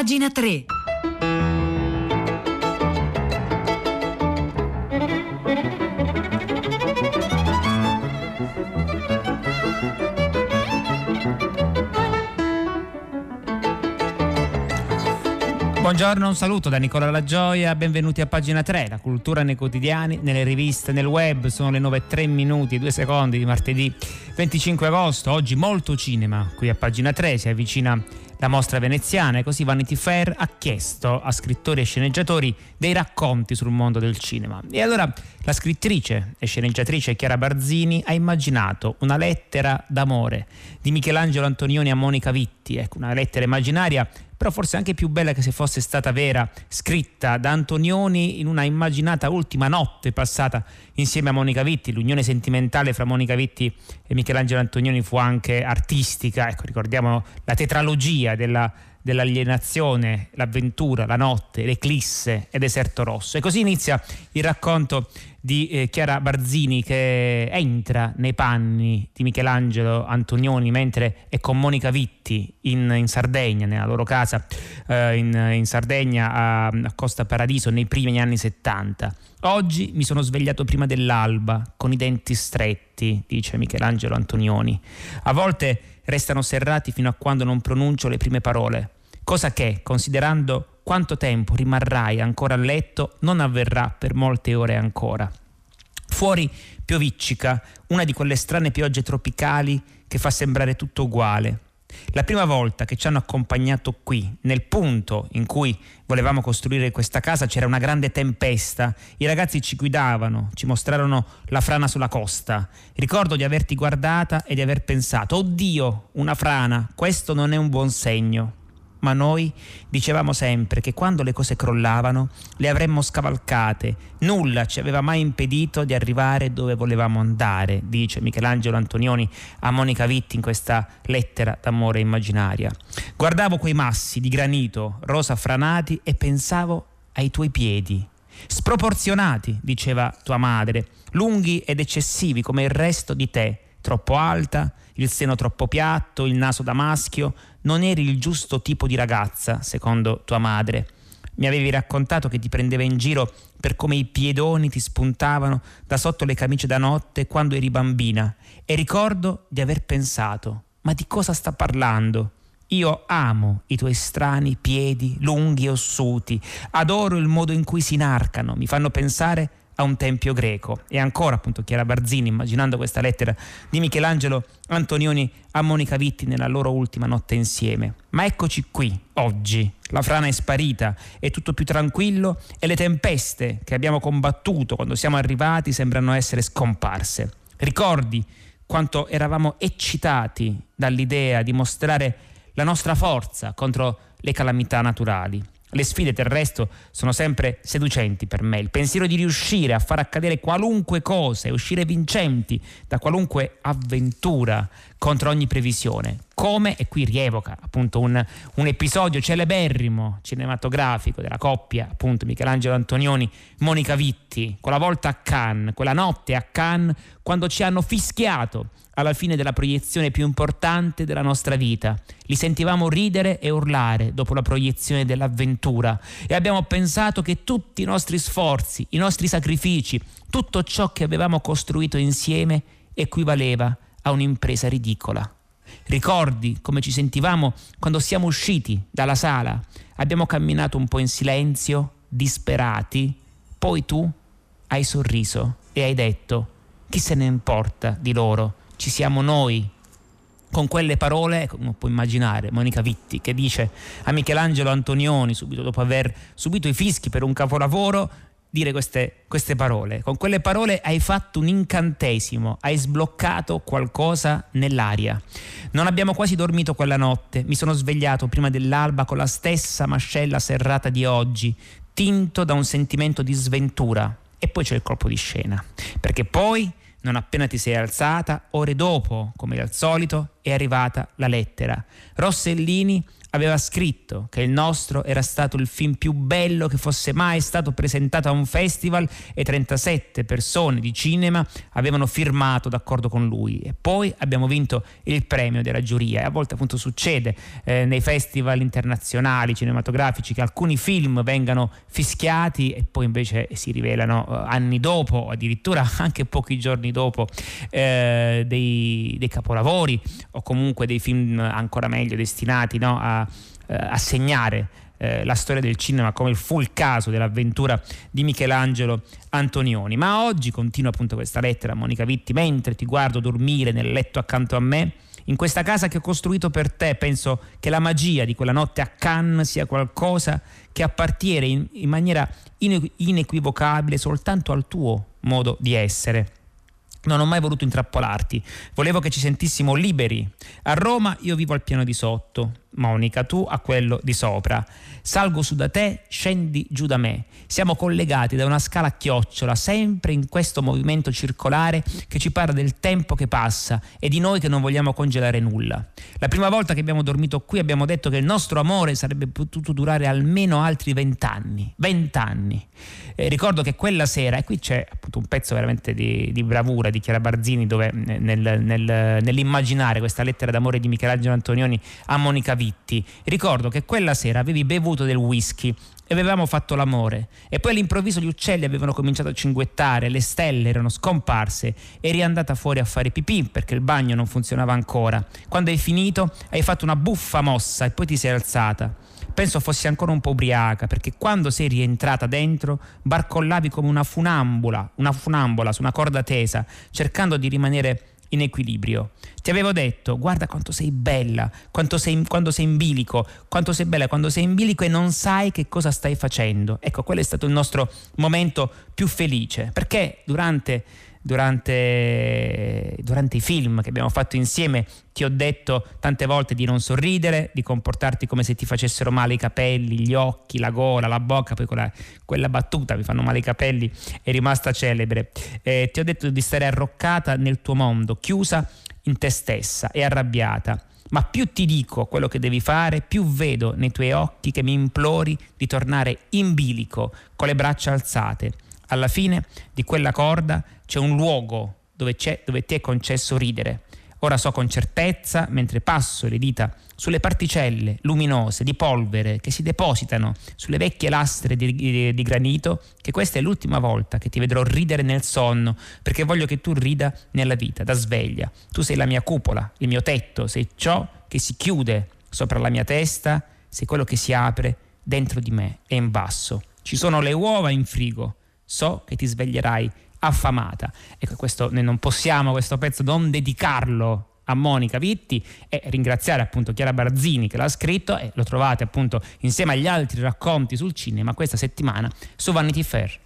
pagina 3. Buongiorno, un saluto da Nicola La Gioia, benvenuti a pagina 3, la cultura nei quotidiani, nelle riviste, nel web, sono le 9.3 minuti e 2 secondi di martedì 25 agosto, oggi molto cinema, qui a pagina 3 si avvicina la mostra veneziana e così Vanity Fair ha chiesto a scrittori e sceneggiatori dei racconti sul mondo del cinema. E allora la scrittrice e sceneggiatrice Chiara Barzini ha immaginato una lettera d'amore di Michelangelo Antonioni a Monica Vitti, ecco, una lettera immaginaria però forse anche più bella che se fosse stata vera, scritta da Antonioni in una immaginata ultima notte passata insieme a Monica Vitti. L'unione sentimentale fra Monica Vitti e Michelangelo Antonioni fu anche artistica, ecco, ricordiamo la tetralogia della dell'alienazione, l'avventura, la notte, l'eclisse e deserto rosso. E così inizia il racconto di eh, Chiara Barzini che entra nei panni di Michelangelo Antonioni mentre è con Monica Vitti in, in Sardegna, nella loro casa eh, in, in, Sardegna a, a Costa Paradiso nei primi anni 70. Oggi mi sono svegliato prima dell'alba con i denti stretti, dice Michelangelo Antonioni. A volte restano serrati fino a quando non pronuncio le prime parole, cosa che, considerando quanto tempo rimarrai ancora a letto, non avverrà per molte ore ancora. Fuori pioviccica, una di quelle strane piogge tropicali che fa sembrare tutto uguale. La prima volta che ci hanno accompagnato qui, nel punto in cui volevamo costruire questa casa, c'era una grande tempesta. I ragazzi ci guidavano, ci mostrarono la frana sulla costa. Ricordo di averti guardata e di aver pensato: Oddio, una frana, questo non è un buon segno ma noi dicevamo sempre che quando le cose crollavano le avremmo scavalcate, nulla ci aveva mai impedito di arrivare dove volevamo andare, dice Michelangelo Antonioni a Monica Vitti in questa lettera d'amore immaginaria. Guardavo quei massi di granito rosa franati e pensavo ai tuoi piedi. Sproporzionati, diceva tua madre, lunghi ed eccessivi come il resto di te, troppo alta, il seno troppo piatto, il naso da maschio, non eri il giusto tipo di ragazza, secondo tua madre. Mi avevi raccontato che ti prendeva in giro per come i piedoni ti spuntavano da sotto le camicie da notte quando eri bambina e ricordo di aver pensato, ma di cosa sta parlando? Io amo i tuoi strani piedi lunghi e ossuti, adoro il modo in cui si inarcano, mi fanno pensare a un tempio greco. E ancora appunto Chiara Barzini, immaginando questa lettera di Michelangelo Antonioni a Monica Vitti nella loro ultima notte insieme. Ma eccoci qui, oggi. La frana è sparita, è tutto più tranquillo e le tempeste che abbiamo combattuto quando siamo arrivati sembrano essere scomparse. Ricordi quanto eravamo eccitati dall'idea di mostrare la nostra forza contro le calamità naturali. Le sfide del resto sono sempre seducenti per me. Il pensiero di riuscire a far accadere qualunque cosa e uscire vincenti da qualunque avventura contro ogni previsione. Come, e qui rievoca appunto un, un, episodio celeberrimo cinematografico della coppia, appunto Michelangelo Antonioni, Monica Vitti, quella volta a Cannes, quella notte a Cannes, quando ci hanno fischiato alla fine della proiezione più importante della nostra vita. Li sentivamo ridere e urlare dopo la proiezione dell'avventura e abbiamo pensato che tutti i nostri sforzi, i nostri sacrifici, tutto ciò che avevamo costruito insieme equivaleva a un'impresa ridicola. Ricordi come ci sentivamo quando siamo usciti dalla sala? Abbiamo camminato un po' in silenzio, disperati, poi tu hai sorriso e hai detto chi se ne importa di loro? ci siamo noi. Con quelle parole, come può immaginare, Monica Vitti che dice a Michelangelo Antonioni, subito dopo aver subito i fischi per un capolavoro, dire queste, queste, parole. Con quelle parole hai fatto un incantesimo, hai sbloccato qualcosa nell'aria. Non abbiamo quasi dormito quella notte, mi sono svegliato prima dell'alba con la stessa mascella serrata di oggi, tinto da un sentimento di sventura. E poi c'è il colpo di scena, perché poi non appena ti sei alzata, ore dopo, come al solito, è arrivata la lettera. Rossellini aveva scritto che il nostro era stato il film più bello che fosse mai stato presentato a un festival e 37 persone di cinema avevano firmato d'accordo con lui. E poi abbiamo vinto il premio della giuria. E a volte appunto succede eh, nei festival internazionali cinematografici che alcuni film vengano fischiati e poi invece si rivelano eh, anni dopo o addirittura anche pochi giorni dopo eh, dei, dei, capolavori o comunque dei film ancora meglio destinati no, a, eh, a segnare eh, la storia del cinema come fu il caso dell'avventura di Michelangelo Antonioni. Ma oggi continua appunto questa lettera a Monica Vitti mentre ti guardo dormire nel letto accanto a me. In questa casa che ho costruito per te penso che la magia di quella notte a Cannes sia qualcosa che appartiene in, in maniera inequivocabile soltanto al tuo modo di essere. Non ho mai voluto intrappolarti, volevo che ci sentissimo liberi. A Roma io vivo al piano di sotto, Monica, tu a quello di sopra. Salgo su da te, scendi giù da me. Siamo collegati da una scala a chiocciola, sempre in questo movimento circolare che ci parla del tempo che passa e di noi che non vogliamo congelare nulla. La prima volta che abbiamo dormito qui abbiamo detto che il nostro amore sarebbe potuto durare almeno altri vent'anni. Vent'anni. Eh, ricordo che quella sera, e qui c'è appunto un pezzo veramente di, di bravura di Chiara Barzini, dove eh, nel, nel, nell'immaginare questa lettera d'amore di Michelangelo Antonioni a Monica Vitti. Ricordo che quella sera avevi bevuto del whisky e avevamo fatto l'amore e poi all'improvviso gli uccelli avevano cominciato a cinguettare, le stelle erano scomparse, eri andata fuori a fare pipì perché il bagno non funzionava ancora. Quando hai finito hai fatto una buffa mossa e poi ti sei alzata. Penso fossi ancora un po' ubriaca perché quando sei rientrata dentro barcollavi come una funambola, una funambola su una corda tesa, cercando di rimanere in equilibrio. Ti avevo detto, guarda quanto sei bella, quanto sei, quando sei in bilico, quanto sei bella quando sei in bilico e non sai che cosa stai facendo. Ecco, quello è stato il nostro momento più felice, perché durante durante, durante, i film che abbiamo fatto insieme ti ho detto tante volte di non sorridere, di comportarti come se ti facessero male i capelli, gli occhi, la gola, la bocca, poi quella, quella battuta mi fanno male i capelli è rimasta celebre. Eh, ti ho detto di stare arroccata nel tuo mondo, chiusa in te stessa e arrabbiata. Ma più ti dico quello che devi fare, più vedo nei tuoi occhi che mi implori di tornare in bilico, con le braccia alzate. Alla fine di quella corda c'è un luogo dove, dove ti è concesso ridere. Ora so con certezza, mentre passo le dita sulle particelle luminose di polvere che si depositano sulle vecchie lastre di, di, di, granito, che questa è l'ultima volta che ti vedrò ridere nel sonno, perché voglio che tu rida nella vita, da sveglia. Tu sei la mia cupola, il mio tetto, sei ciò che si chiude sopra la mia testa, sei quello che si apre dentro di me e in basso. Ci sono le uova in frigo, so che ti sveglierai affamata. Ecco, questo, noi non possiamo questo pezzo non dedicarlo a Monica Vitti e ringraziare appunto Chiara Barzini che l'ha scritto e lo trovate appunto insieme agli altri racconti sul cinema questa settimana su Vanity Fair.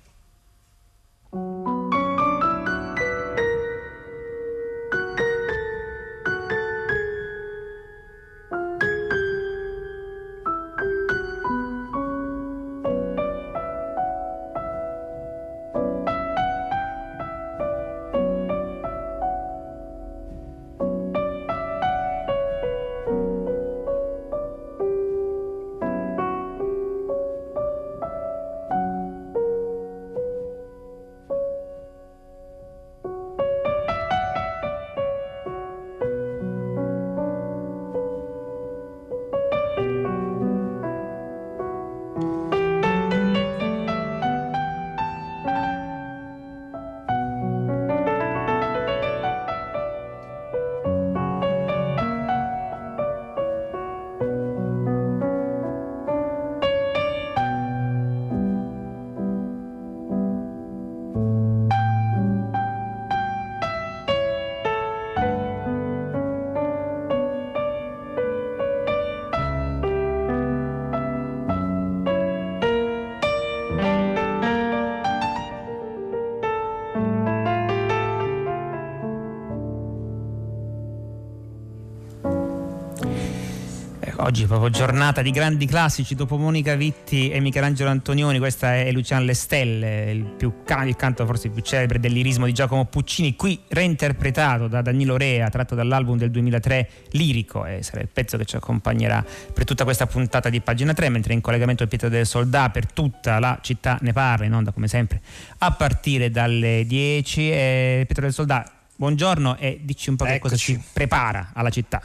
Oggi è proprio giornata di grandi classici, dopo Monica Vitti e Michelangelo Antonioni, questa è Lucian Le Stelle, il, più, il canto forse più celebre dell'irismo di Giacomo Puccini, qui reinterpretato da Danilo Rea, tratto dall'album del 2003 Lirico, e sarà il pezzo che ci accompagnerà per tutta questa puntata di pagina 3, mentre in collegamento Pietro del Soldà per tutta la città ne parla, in onda come sempre, a partire dalle 10. E Pietro del Soldà, buongiorno e dici un po' Eccoci. che cosa ci prepara alla città.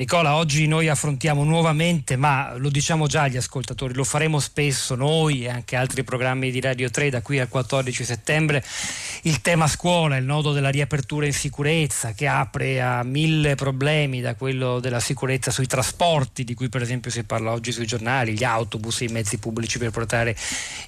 Nicola, oggi noi affrontiamo nuovamente, ma lo diciamo già agli ascoltatori, lo faremo spesso noi e anche altri programmi di Radio 3 da qui al 14 settembre, il tema scuola, il nodo della riapertura in sicurezza che apre a mille problemi, da quello della sicurezza sui trasporti, di cui per esempio si parla oggi sui giornali, gli autobus, i mezzi pubblici per portare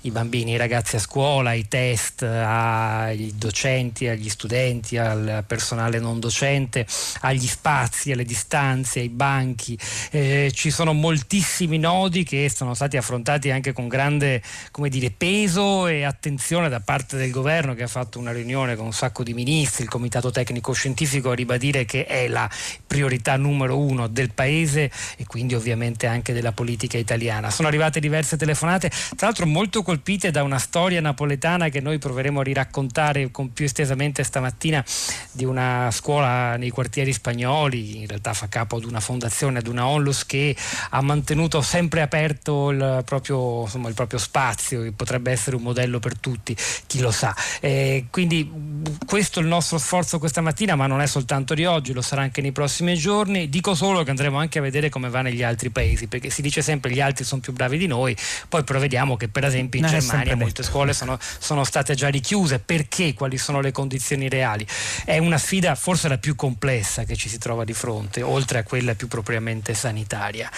i bambini, i ragazzi a scuola, i test ai docenti, agli studenti, al personale non docente, agli spazi, alle distanze ai banchi, eh, ci sono moltissimi nodi che sono stati affrontati anche con grande dire, peso e attenzione da parte del governo che ha fatto una riunione con un sacco di ministri, il comitato tecnico scientifico a ribadire che è la priorità numero uno del paese e quindi ovviamente anche della politica italiana. Sono arrivate diverse telefonate, tra l'altro molto colpite da una storia napoletana che noi proveremo a riraccontare con più estesamente stamattina di una scuola nei quartieri spagnoli, in realtà fa capo ad una fondazione, ad una onlus che ha mantenuto sempre aperto il proprio, insomma, il proprio spazio, che potrebbe essere un modello per tutti, chi lo sa. Eh, quindi questo è il nostro sforzo questa mattina, ma non è soltanto di oggi, lo sarà anche nei prossimi giorni. Dico solo che andremo anche a vedere come va negli altri paesi, perché si dice sempre gli altri sono più bravi di noi, poi però vediamo che per esempio in no, Germania molte scuole sono, sono state già richiuse, perché? Quali sono le condizioni reali? È una sfida forse la più complessa che ci si trova di fronte, oltre a quella quella più propriamente sanitaria.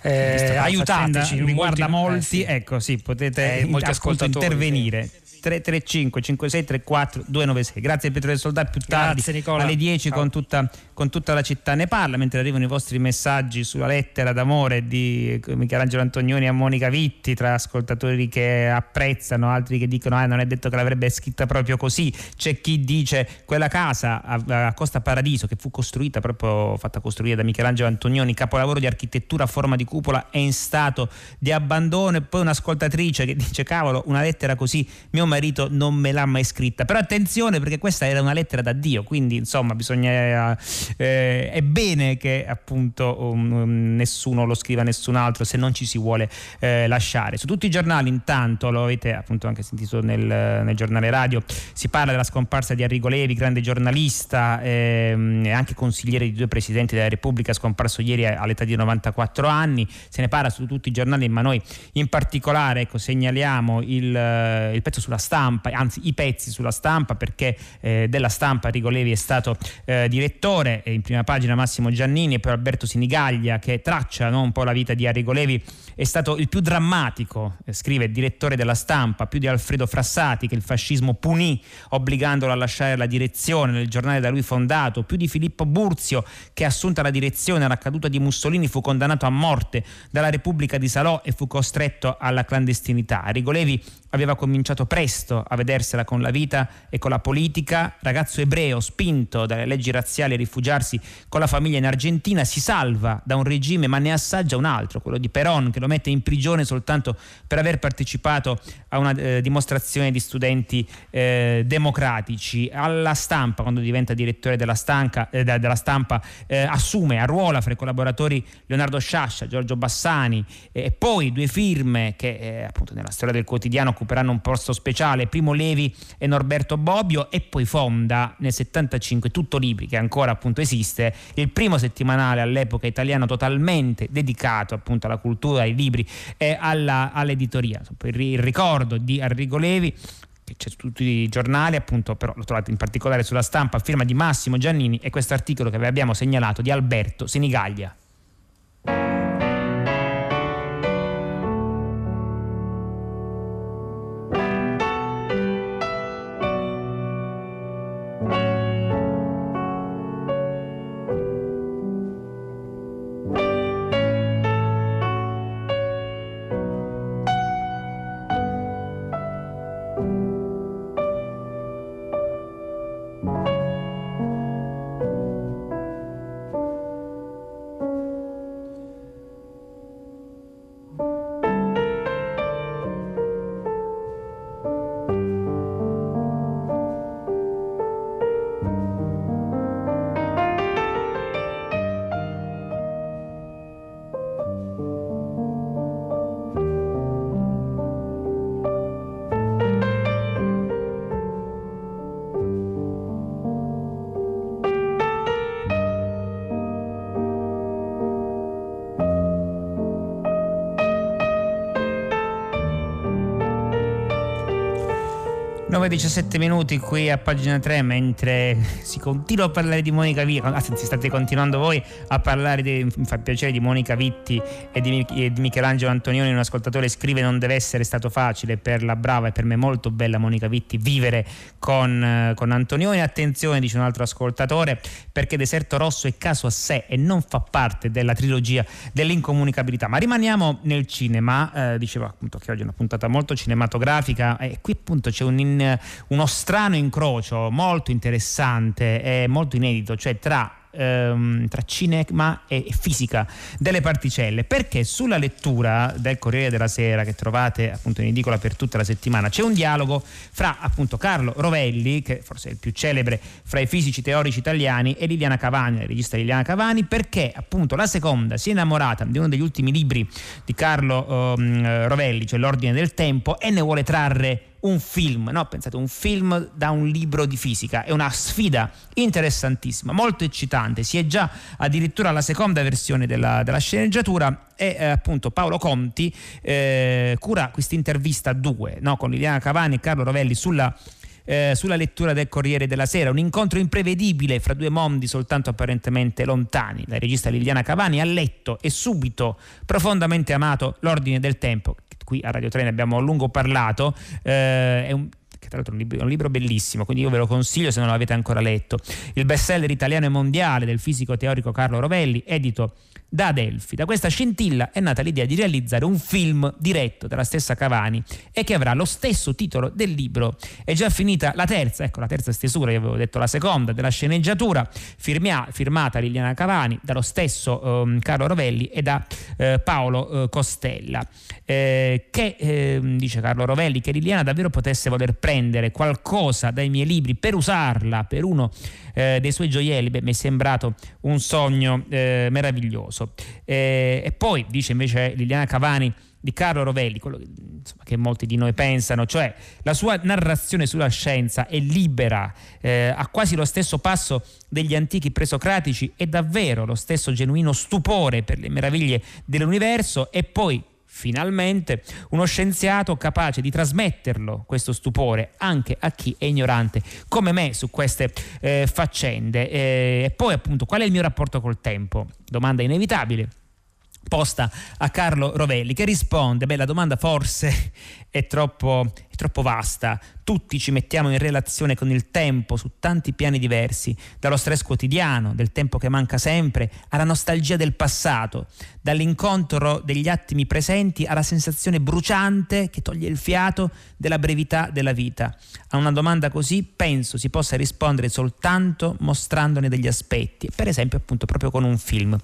Eh, aiutateci, riguarda molti, molti eh, sì. ecco sì, potete eh, molti intervenire. Sì. 335 5634 296 grazie Pietro del Soldato più tardi alle 10 con tutta, con tutta, la città ne parla mentre arrivano i vostri messaggi sulla lettera d'amore di Michelangelo Antonioni a Monica Vitti tra ascoltatori che apprezzano altri che dicono ah non è detto che l'avrebbe scritta proprio così. C'è chi dice quella casa a, a Costa Paradiso che fu costruita proprio fatta costruire da Michelangelo Antonioni capolavoro di architettura a forma di cupola è in stato di abbandono. E poi un'ascoltatrice che dice cavolo una lettera così mio marito non me l'ha mai scritta. Però attenzione perché questa era una lettera da Dio, quindi insomma bisogna... Eh, è bene che appunto um, nessuno lo scriva a nessun altro se non ci si vuole eh, lasciare. Su tutti i giornali intanto, lo avete appunto anche sentito nel, nel giornale radio, si parla della scomparsa di Arrigo Levi, grande giornalista ehm, e anche consigliere di due presidenti della Repubblica, scomparso ieri all'età di 94 anni. Se ne parla su tutti i giornali, ma noi in particolare ecco, segnaliamo il, il pezzo sulla stampa, anzi i pezzi sulla stampa perché eh, della stampa Levi è stato eh, direttore in prima pagina Massimo Giannini e poi Alberto Sinigaglia che traccia no, un po' la vita di Arrigo Levi è stato il più drammatico, eh, scrive direttore della stampa, più di Alfredo Frassati che il fascismo punì obbligandolo a lasciare la direzione nel giornale da lui fondato, più di Filippo Burzio che assunta la direzione alla caduta di Mussolini fu condannato a morte dalla Repubblica di Salò e fu costretto alla clandestinità. Arrigo Levi aveva cominciato presto a vedersela con la vita e con la politica, ragazzo ebreo spinto dalle leggi razziali a rifugiarsi con la famiglia in Argentina, si salva da un regime ma ne assaggia un altro, quello di Perón, che lo mette in prigione soltanto per aver partecipato a una eh, dimostrazione di studenti eh, democratici. Alla stampa, quando diventa direttore della, stanca, eh, della stampa, eh, assume a ruola fra i collaboratori Leonardo Sciascia, Giorgio Bassani e poi due firme che eh, appunto nella storia del quotidiano occuperanno un posto speciale, Primo Levi e Norberto Bobbio e poi fonda nel 75 Tutto Libri che ancora appunto esiste, il primo settimanale all'epoca italiano totalmente dedicato appunto alla cultura, ai libri e alla, all'editoria. Il ricordo di Arrigo Levi che c'è su tutti i giornali, appunto, però lo trovate in particolare sulla stampa, a firma di Massimo Giannini e questo articolo che vi abbiamo segnalato di Alberto Senigaglia. 9-17 minuti qui a pagina 3 mentre si continua a parlare di Monica Vitti, anzi state continuando voi a parlare, di, mi fa piacere, di Monica Vitti e di, e di, Michelangelo Antonioni, un ascoltatore scrive non deve essere stato facile per la brava e per me molto bella Monica Vitti vivere con, con Antonioni, attenzione dice un altro ascoltatore perché Deserto Rosso è caso a sé e non fa parte della trilogia dell'incomunicabilità, ma rimaniamo nel cinema, eh, diceva appunto che oggi è una puntata molto cinematografica e qui appunto c'è un in, uno strano incrocio molto interessante e molto inedito, cioè tra ehm, tra cinema e fisica delle particelle. Perché sulla lettura del Corriere della Sera che trovate appunto in edicola per tutta la settimana c'è un dialogo fra appunto Carlo Rovelli che forse è il più celebre fra i fisici teorici italiani e Liliana Cavani, la regista Liliana Cavani perché appunto la seconda si è innamorata di uno degli ultimi libri di Carlo ehm, Rovelli cioè L'ordine del tempo e ne vuole trarre un film, no? Pensate, un film da un libro di fisica, è una sfida interessantissima, molto eccitante, si è già addirittura alla seconda versione della, della sceneggiatura e eh, appunto Paolo Conti eh, cura questa intervista a due, no? Con Liliana Cavani e Carlo Rovelli sulla eh, sulla lettura del Corriere della Sera, un incontro imprevedibile fra due mondi soltanto apparentemente lontani. La regista Liliana Cavani ha letto e subito profondamente amato L'Ordine del Tempo, qui a Radio 3 ne abbiamo a lungo parlato, eh, è un che tra l'altro è un libro, un libro, bellissimo, quindi io ve lo consiglio se non l'avete ancora letto. Il bestseller italiano e mondiale del fisico teorico Carlo Rovelli, edito da Adelphi. Da questa scintilla è nata l'idea di realizzare un film diretto dalla stessa Cavani e che avrà lo stesso titolo del libro. È già finita la terza, ecco la terza stesura, io avevo detto la seconda, della sceneggiatura, firmia, firmata Liliana Cavani dallo stesso eh, Carlo Rovelli e da eh, Paolo eh, Costella. Eh, che, ehm, dice Carlo Rovelli, che Liliana davvero potesse voler prendere qualcosa dai miei libri per usarla per uno eh, dei suoi gioielli, beh, mi è sembrato un sogno eh, meraviglioso. Eh, e poi dice invece Liliana Cavani di Carlo Rovelli, quello che, insomma, che, molti di noi pensano, cioè la sua narrazione sulla scienza è libera, eh, ha quasi lo stesso passo degli antichi presocratici, è davvero lo stesso genuino stupore per le meraviglie dell'universo e poi finalmente uno scienziato capace di trasmetterlo, questo stupore, anche a chi è ignorante come me su queste eh, faccende. Eh, e poi appunto qual è il mio rapporto col tempo? Domanda inevitabile posta a Carlo Rovelli che risponde, beh la domanda forse è troppo, è troppo vasta, tutti ci mettiamo in relazione con il tempo su tanti piani diversi, dallo stress quotidiano, del tempo che manca sempre, alla nostalgia del passato, dall'incontro degli attimi presenti alla sensazione bruciante che toglie il fiato della brevità della vita. A una domanda così penso si possa rispondere soltanto mostrandone degli aspetti, per esempio appunto proprio con un film.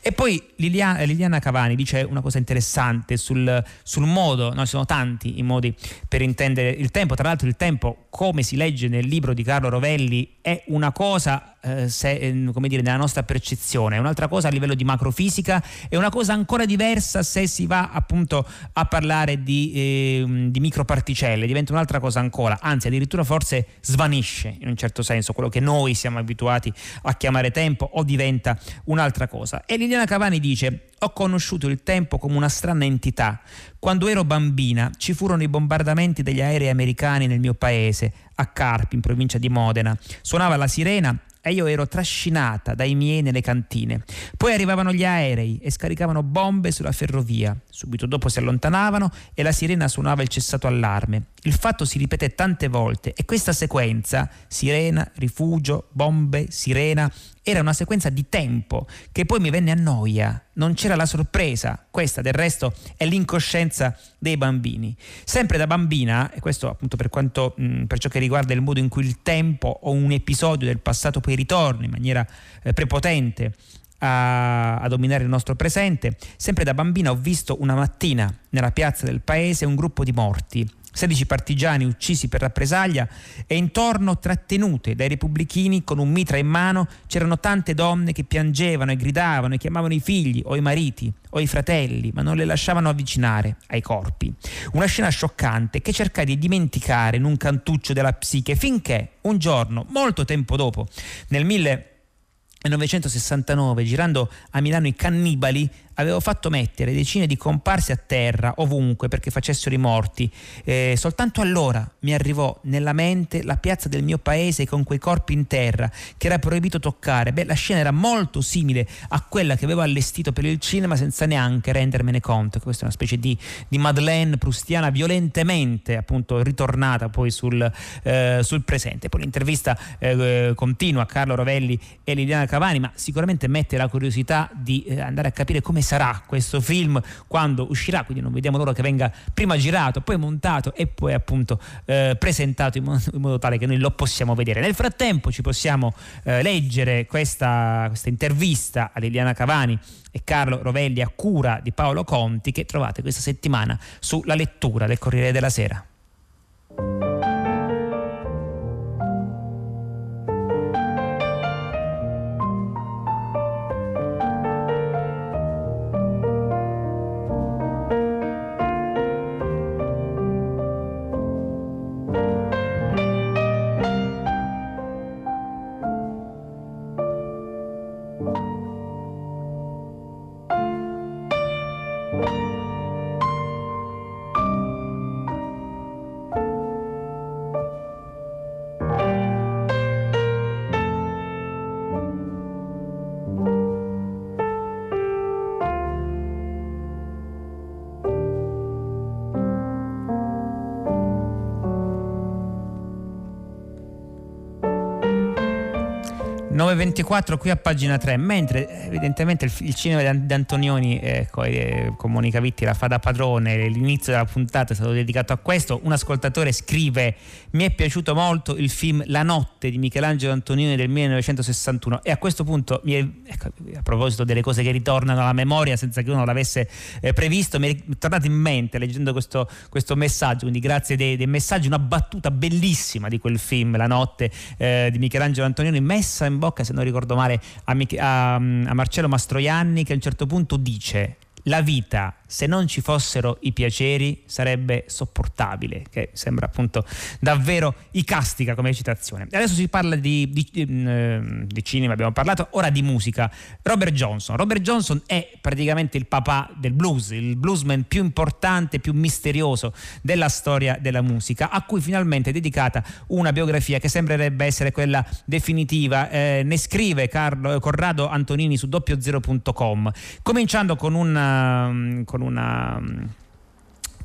E poi Liliana, Liliana Cavani dice una cosa interessante sul, sul modo, no, ci sono tanti i modi per intendere il tempo, tra l'altro il tempo, come si legge nel libro di Carlo Rovelli, è una cosa eh, se, eh, come dire, nella nostra percezione, è un'altra cosa a livello di macrofisica, è una cosa ancora diversa se si va appunto a parlare di, eh, di microparticelle, diventa un'altra cosa ancora, anzi addirittura forse svanisce in un certo senso quello che noi siamo abituati a chiamare tempo o diventa un'altra cosa. E Liliana Cavani dice ho conosciuto il tempo come una strana entità. Quando ero bambina ci furono i bombardamenti degli aerei americani nel mio paese, a Carpi, in provincia di Modena. Suonava la sirena e io ero trascinata dai miei nelle cantine. Poi arrivavano gli aerei e scaricavano bombe sulla ferrovia. Subito dopo si allontanavano e la sirena suonava il cessato allarme. Il fatto si ripete tante volte e questa sequenza, sirena, rifugio, bombe, sirena, era una sequenza di tempo che poi mi venne a noia. Non c'era la sorpresa. Questa, del resto, è l'incoscienza dei bambini. Sempre da bambina, e questo appunto per, quanto, mh, per ciò che riguarda il modo in cui il tempo o un episodio del passato poi ritorna in maniera eh, prepotente a, a, dominare il nostro presente. Sempre da bambina ho visto una mattina nella piazza del paese un gruppo di morti 16 partigiani uccisi per rappresaglia e intorno trattenute dai repubblichini con un mitra in mano c'erano tante donne che piangevano e gridavano e chiamavano i figli o i mariti o i fratelli, ma non le lasciavano avvicinare ai corpi. Una scena scioccante che cercai di dimenticare in un cantuccio della psiche finché un giorno, molto tempo dopo, nel 1969, girando a Milano i cannibali, avevo fatto mettere decine di comparse a terra ovunque perché facessero i morti. Eh, soltanto allora mi arrivò nella mente la piazza del mio paese con quei corpi in terra che era proibito toccare. Beh, la scena era molto simile a quella che avevo allestito per il cinema senza neanche rendermene conto. Questa è una specie di, di Madeleine prustiana violentemente appunto ritornata poi sul, eh, sul presente. Poi l'intervista eh, continua a Carlo Rovelli e Liliana Cavani, ma sicuramente mette la curiosità di eh, andare a capire come sarà questo film quando uscirà, quindi non vediamo l'ora che venga prima girato, poi montato e poi appunto eh, presentato in modo, in modo, tale che noi lo possiamo vedere. Nel frattempo ci possiamo eh, leggere questa, questa intervista a Liliana Cavani e Carlo Rovelli a cura di Paolo Conti che trovate questa settimana sulla lettura del Corriere della Sera. 9.24 qui a pagina 3, mentre evidentemente il, il cinema di Antonioni ecco, eh, con Monica Vitti la fa da padrone, l'inizio della puntata è stato dedicato a questo, un ascoltatore scrive mi è piaciuto molto il film La notte di Michelangelo Antonioni del 1961 e a questo punto è, ecco, a proposito delle cose che ritornano alla memoria senza che uno l'avesse eh, previsto, mi è tornato in mente leggendo questo, questo messaggio, quindi grazie dei, dei, messaggi, una battuta bellissima di quel film La notte eh, di Michelangelo Antonioni messa in bocca se non ricordo male, a, a, a Marcello Mastroianni che a un certo punto dice la vita se non ci fossero i piaceri sarebbe sopportabile, che sembra appunto davvero icastica come citazione. Adesso si parla di, di, mm, di, cinema, abbiamo parlato, ora di musica. Robert Johnson. Robert Johnson è praticamente il papà del blues, il bluesman più importante, più misterioso della storia della musica, a cui finalmente è dedicata una biografia che sembrerebbe essere quella definitiva. Eh, ne scrive Carlo, Corrado Antonini su doppiozero.com, cominciando con un... Con una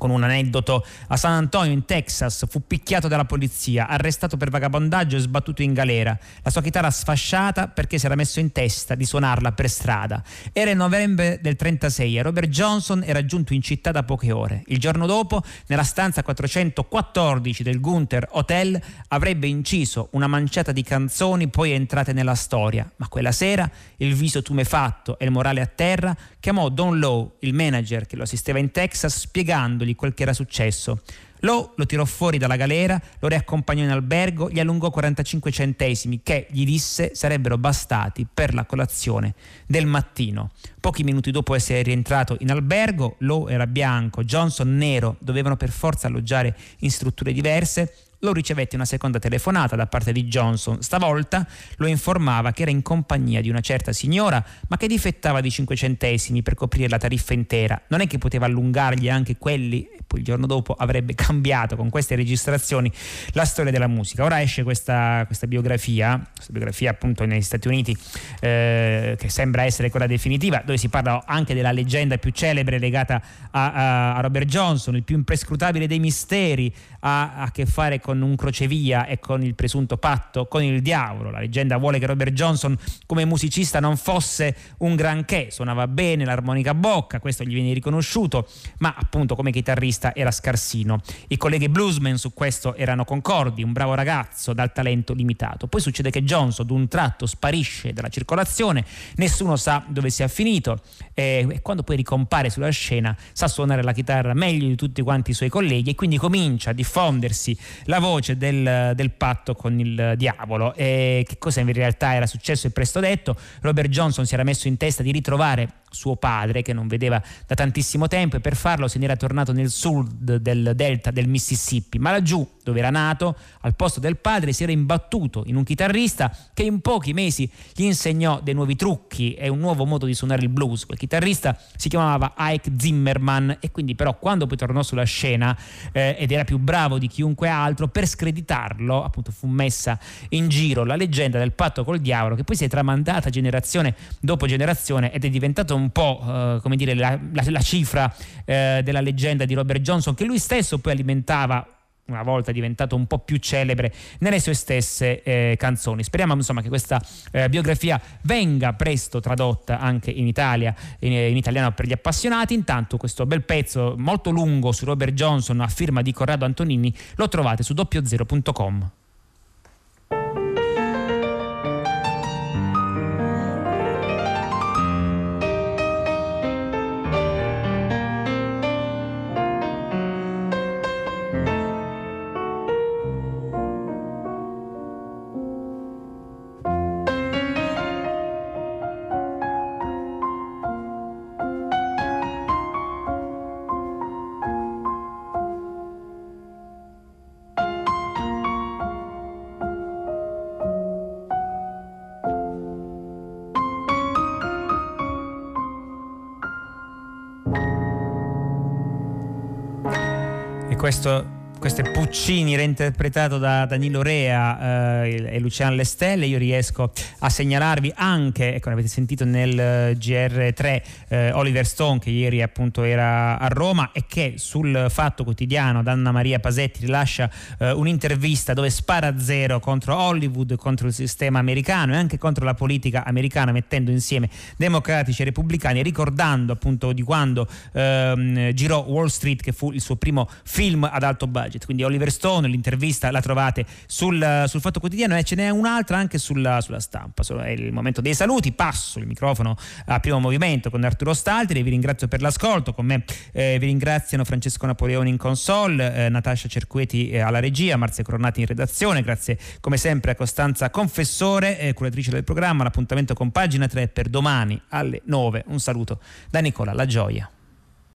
con un aneddoto. A San Antonio, in Texas, fu picchiato dalla polizia, arrestato per vagabondaggio e sbattuto in galera. La sua chitarra sfasciata perché si era messo in testa di suonarla per strada. Era il novembre del 36 e Robert Johnson era giunto in città da poche ore. Il giorno dopo, nella stanza 414 del Gunther Hotel, avrebbe inciso una manciata di canzoni poi entrate nella storia. Ma quella sera, il viso tumefatto e il morale a terra, chiamò Don Lowe, il manager che lo assisteva in Texas, spiegandogli di quel che era successo. Lo, lo tirò fuori dalla galera, lo riaccompagnò in albergo, gli allungò 45 centesimi che, gli disse, sarebbero bastati per la colazione del mattino. Pochi minuti dopo essere rientrato in albergo, Lo era bianco, Johnson nero, dovevano per forza alloggiare in strutture diverse lo ricevette una seconda telefonata da parte di Johnson. Stavolta lo informava che era in compagnia di una certa signora, ma che difettava di 5 centesimi per coprire la tariffa intera. Non è che poteva allungargli anche quelli, e poi il giorno dopo avrebbe cambiato con queste registrazioni la storia della musica. Ora esce questa, questa biografia, questa biografia appunto negli Stati Uniti, eh, che sembra essere quella definitiva, dove si parla anche della leggenda più celebre legata a, a, a Robert Johnson, il più imprescrutabile dei misteri, ha a che fare con un crocevia e con il presunto patto con il diavolo. La leggenda vuole che Robert Johnson come musicista non fosse un granché, suonava bene l'armonica a bocca, questo gli viene riconosciuto, ma appunto come chitarrista era scarsino. I colleghi bluesmen su questo erano concordi, un bravo ragazzo dal talento limitato. Poi succede che Johnson d'un tratto sparisce dalla circolazione, nessuno sa dove sia finito e quando poi ricompare sulla scena sa suonare la chitarra meglio di tutti quanti i suoi colleghi e quindi comincia a diffondersi la voce del, del patto con il diavolo. E che cosa in realtà era successo e presto detto? Robert Johnson si era messo in testa di ritrovare suo padre che non vedeva da tantissimo tempo e per farlo se n'era tornato nel sud del delta del Mississippi, ma laggiù dove era nato, al posto del padre si era imbattuto in un chitarrista che in pochi mesi gli insegnò dei nuovi trucchi e un nuovo modo di suonare il blues. Quel chitarrista si chiamava Ike Zimmerman e quindi però quando poi tornò sulla scena eh, ed era più bravo di chiunque altro, per screditarlo appunto fu messa in giro la leggenda del patto col diavolo che poi si è tramandata generazione dopo generazione ed è diventato un po' eh, come dire la, la, la cifra eh, della leggenda di Robert Johnson che lui stesso poi alimentava una volta diventato un po' più celebre nelle sue stesse eh, canzoni. Speriamo insomma che questa eh, biografia venga presto tradotta anche in Italia, in, in, italiano per gli appassionati. Intanto questo bel pezzo molto lungo su Robert Johnson a firma di Corrado Antonini lo trovate su doppiozero.com. questo Puccini reinterpretato da Danilo Rea eh, e Luciano Lestelle. Io riesco a segnalarvi anche, ecco, avete sentito nel eh, GR3 eh, Oliver Stone che ieri appunto era a Roma e che sul Fatto Quotidiano ad Anna Maria Pasetti rilascia eh, un'intervista dove spara a zero contro Hollywood, contro il sistema americano e anche contro la politica americana mettendo insieme democratici e repubblicani ricordando appunto di quando ehm, girò Wall Street che fu il suo primo film ad alto budget. Quindi Oliver Stone, l'intervista la trovate sul, sul Fatto Quotidiano e ce n'è un'altra anche sulla, sulla stampa. È il momento dei saluti, passo il microfono a primo movimento con Arturo Stalteri, vi ringrazio per l'ascolto, con me eh, vi ringraziano Francesco Napoleoni in console, eh, Natascia Cerqueti eh, alla regia, Marzia Coronati in redazione, grazie come sempre a Costanza Confessore, eh, curatrice del programma, l'appuntamento con pagina 3 per domani alle 9. Un saluto da Nicola La Gioia.